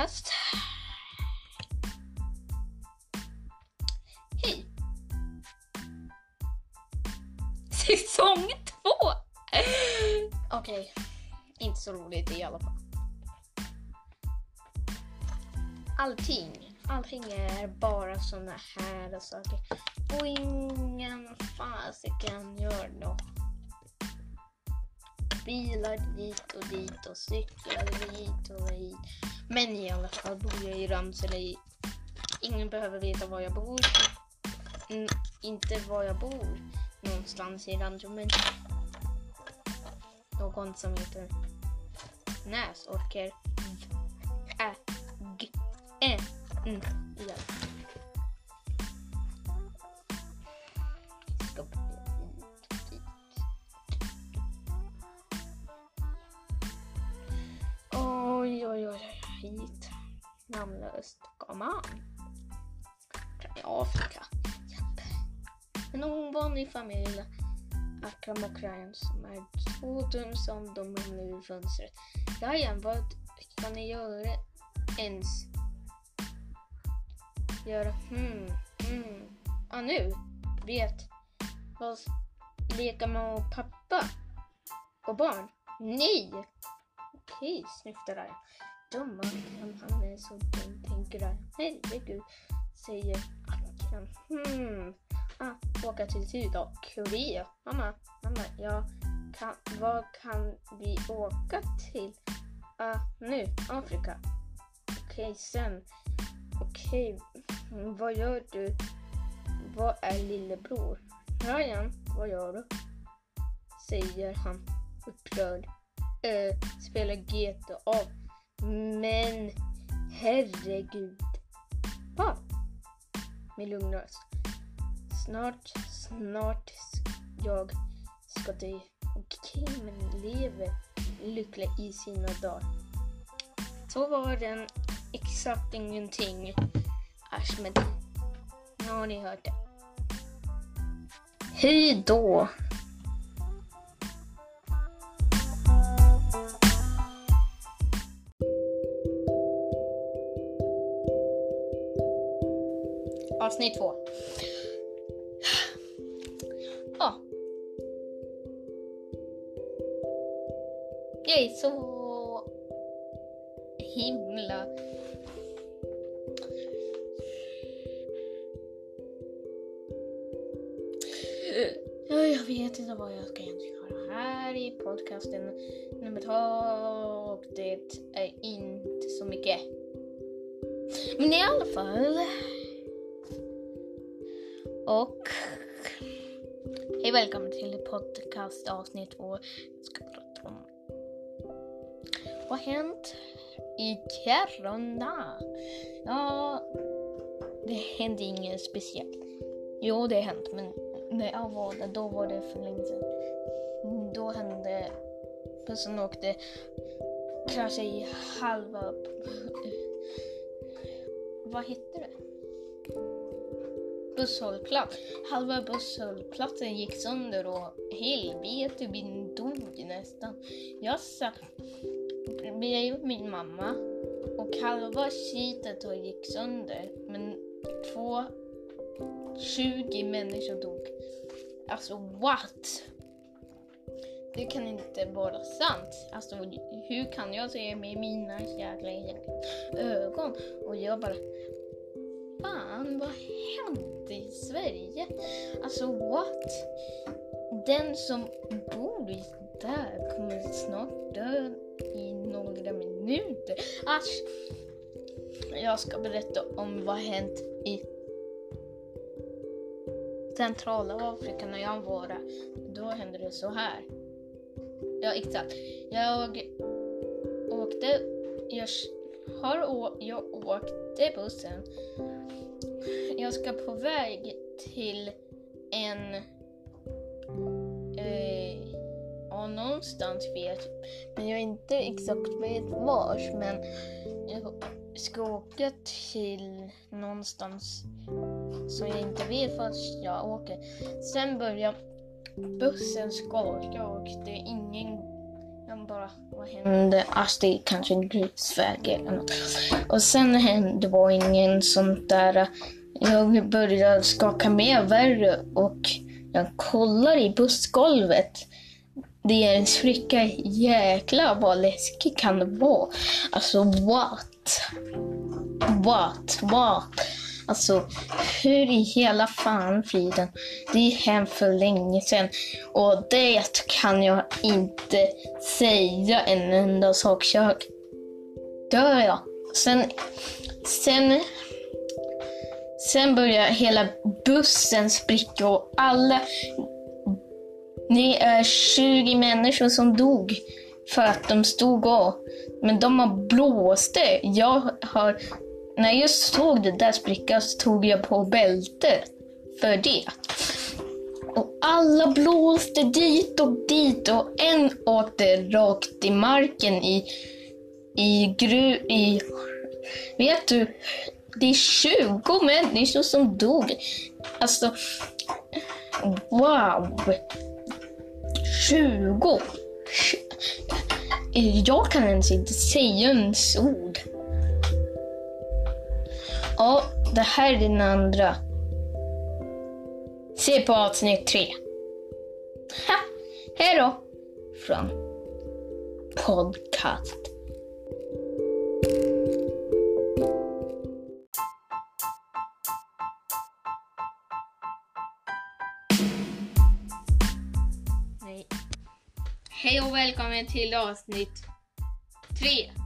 fast. Hej! Säsong två! Okej, inte så roligt i alla fall. Allting, allting är bara såna här saker. Och ingen fasiken gör något. Bilar dit och dit och cyklar hit och hit. Men i alla fall bor jag i Ramsele. Ingen behöver veta var jag bor. Mm, inte var jag bor någonstans i Ramsele men någon som heter Näsåker. Ä, g, n, ska man. I Afrika. Japp. En ovanlig familj. Akram och Ryan som är två dum som de nu i fönstret. Ryan, vad kan ni göra ens? Göra hmm, hmm. Ah, nu. Vet. Vad leka med pappa och barn? Nej! Okej, snyftar Ryan. Dumma Akram, han är så dum, tänker Ryan. Herregud, säger Akram. Hmm. Ah, åka till Sydkorea. Mamma, mamma, jag kan, vad kan vi åka till? Ah, nu, Afrika. Okej, sen. Okej, okay. vad gör du? Vad är lillebror? Ryan, vad gör du? Säger han upprörd. Eh, spelar GTA. Men herregud. Ah! Med lugn röst. Snart, snart jag ska dö och Kim lever lycklig i sina dagar. Så var den exakt ingenting. Ahmed. Nu har ni hört det. Hej då! Avsnitt två. Ja. Jag är så himla... Jag vet inte vad jag ska egentligen göra här i podcasten nummer två och det är inte så mycket. Men i alla fall. Och hej välkommen till podcast avsnitt två. Jag ska prata om vad har hänt i Kiruna? Ja, det hände inget speciellt. Jo, det har hänt, men när jag var där, då var det för länge sedan. Då hände bussen åkte kraschade i halva... Vad hette det? Busshållplats. Halva busshållplatsen gick sönder och helvete, vi dog nästan. Jag satt bredvid min mamma och halva kitet gick sönder men två 20 människor dog. Alltså what? Det kan inte vara sant. Alltså hur kan jag se med mina jäkla ögon? Och jag bara fan, vad hände i Sverige? Alltså what? Den som bor där kommer snart dö i några minuter. Asch! Jag ska berätta om vad hänt i centrala Afrika när jag var där. Då hände det så här. Ja, exakt. Jag åkte, jag har å, jag åkte bussen jag ska på väg till en... Eh, ja, någonstans vet typ. Men jag inte exakt vet vars. Men jag ska åka till någonstans som jag inte vet fast jag åker. Sen börjar bussen skaka och det är ingen... Bara, vad hände? Alltså det är kanske en grusväg eller något. Och sen hände var ingen sånt där. Jag började skaka mer värre och jag kollar i bussgolvet. Det är en spricka. Jäklar vad läskigt kan det vara. Alltså what? What? What? Alltså, hur i hela fan friden? Det är hem för länge sedan. Och det kan jag inte säga en enda sak. Jag dör jag. Sen, sen, sen börjar hela bussen spricka och alla... Det är 20 människor som dog för att de stod och... Men de har blåste. Jag har när jag såg det där spricka så tog jag på bältet för det. Och alla blåste dit och dit och en åkte rakt i marken i, i gru... I, vet du? Det är 20 människor som dog. Alltså, wow. 20. Jag kan ens inte säga en ord. Det här är din andra. Se på avsnitt tre. Ha! Hej då! Från podcast. Hej och välkommen till avsnitt tre.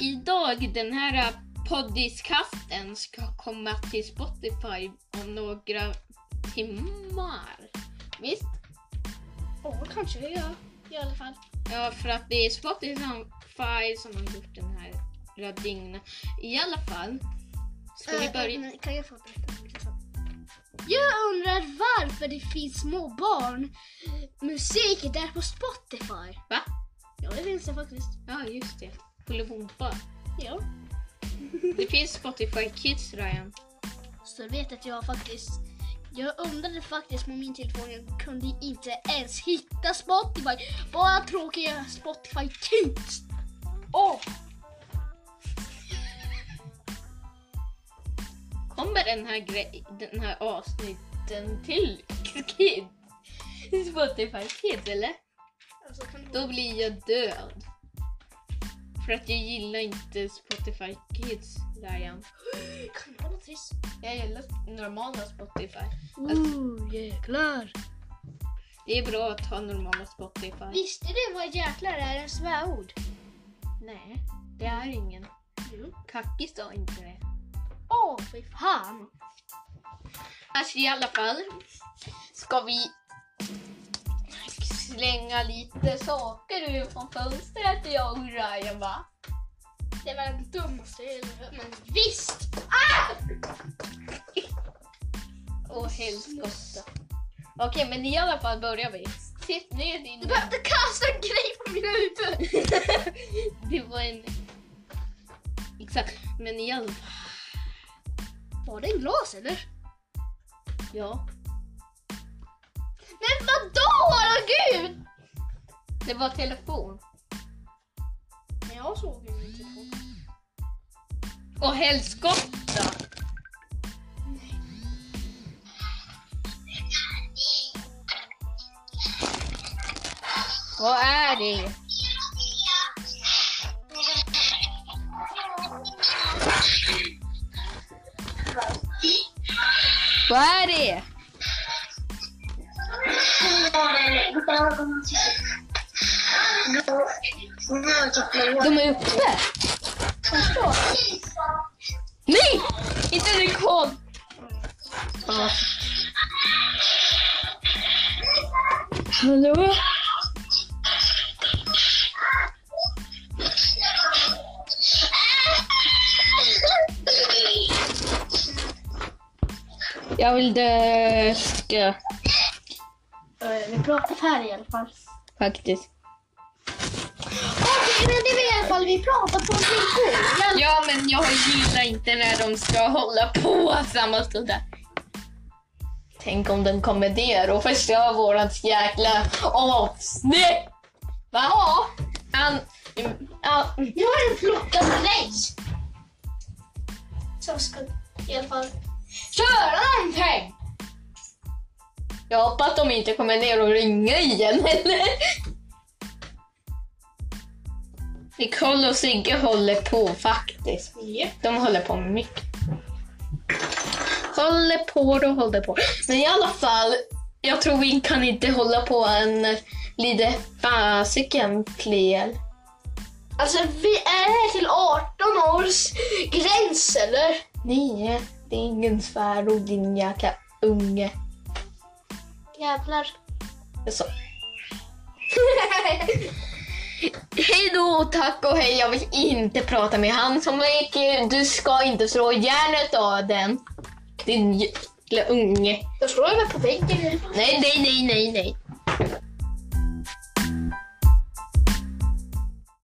Idag, den här poddiskasten ska komma till Spotify om några timmar. Visst? Ja, kanske ja, i alla fall. Ja, för att det är Spotify som har gjort den här radingen. I alla fall. Ska vi Äh, börja? men kan jag få berätta? Jag undrar varför det finns små barn musik där på Spotify. Va? Ja, det finns det faktiskt. Ja, just det. Bolibompa. Ja. Det finns Spotify Kids, Ryan. Så jag vet att jag faktiskt... Jag undrade faktiskt på min telefon, jag kunde inte ens hitta Spotify. Bara tråkiga Spotify Kids. Åh! Kommer den här, grej, den här avsnitten till Kids? Spotify Kids, eller? Alltså, kan du... Då blir jag död. För att jag gillar inte Spotify Kids, Ryan. Kan jag hålla tyst? Jag gillar normala Spotify. Ooh, jäklar. Det är bra att ha normala Spotify. Visste du vad jäklar är en svärord? Nej, det är ingen. Jo. Kacki sa inte det. Åh, fy fan. Alltså i alla fall ska vi slänga lite saker ut från fönstret jag och Ryan va? Det var det dummaste jag hört, men visst! Och helskotta. Okej men i alla fall börjar vi. Sitt ner din... Du behövde kasta en grej på mina huvud! det var en... Exakt. Men i alla fall. Var det en glas eller? Ja. Men vadå? Gud! Det var telefon. Men jag såg ju min telefon. Och helskotta! Vad är det? Vad är det? De är uppe. Nej! Inte rekord! Ja. Hallå? Jag vill Eh, Vi pratar färg i alla fall. faktiskt. Okej, men det var i alla fall vi pratar på en telefon. Ja, men jag gillar inte när de ska hålla på samma sådär. Tänk om den kommer ner och förstör vårat jäkla avsnitt! Va? Ja, Han, ja, nu har den plockat räls. Så ska i alla fall köra någonting. Jag hoppas att de inte kommer ner och ringa igen eller? Nicole och Sigge håller på faktiskt. Japp. De håller på mycket. Håller på och håller på. Men i alla fall, jag tror vi kan inte hålla på en lite fasiken fler. Alltså vi är till 18 års gräns eller? Nej, det är ingen svärord din jäkla unge. Jävlar. Så. Hej då och tack och hej. Jag vill inte prata med han som leker. Du ska inte slå järnet av den. Din jäkla unge. Jag slår över på väggen. Nej, nej, nej, nej, nej.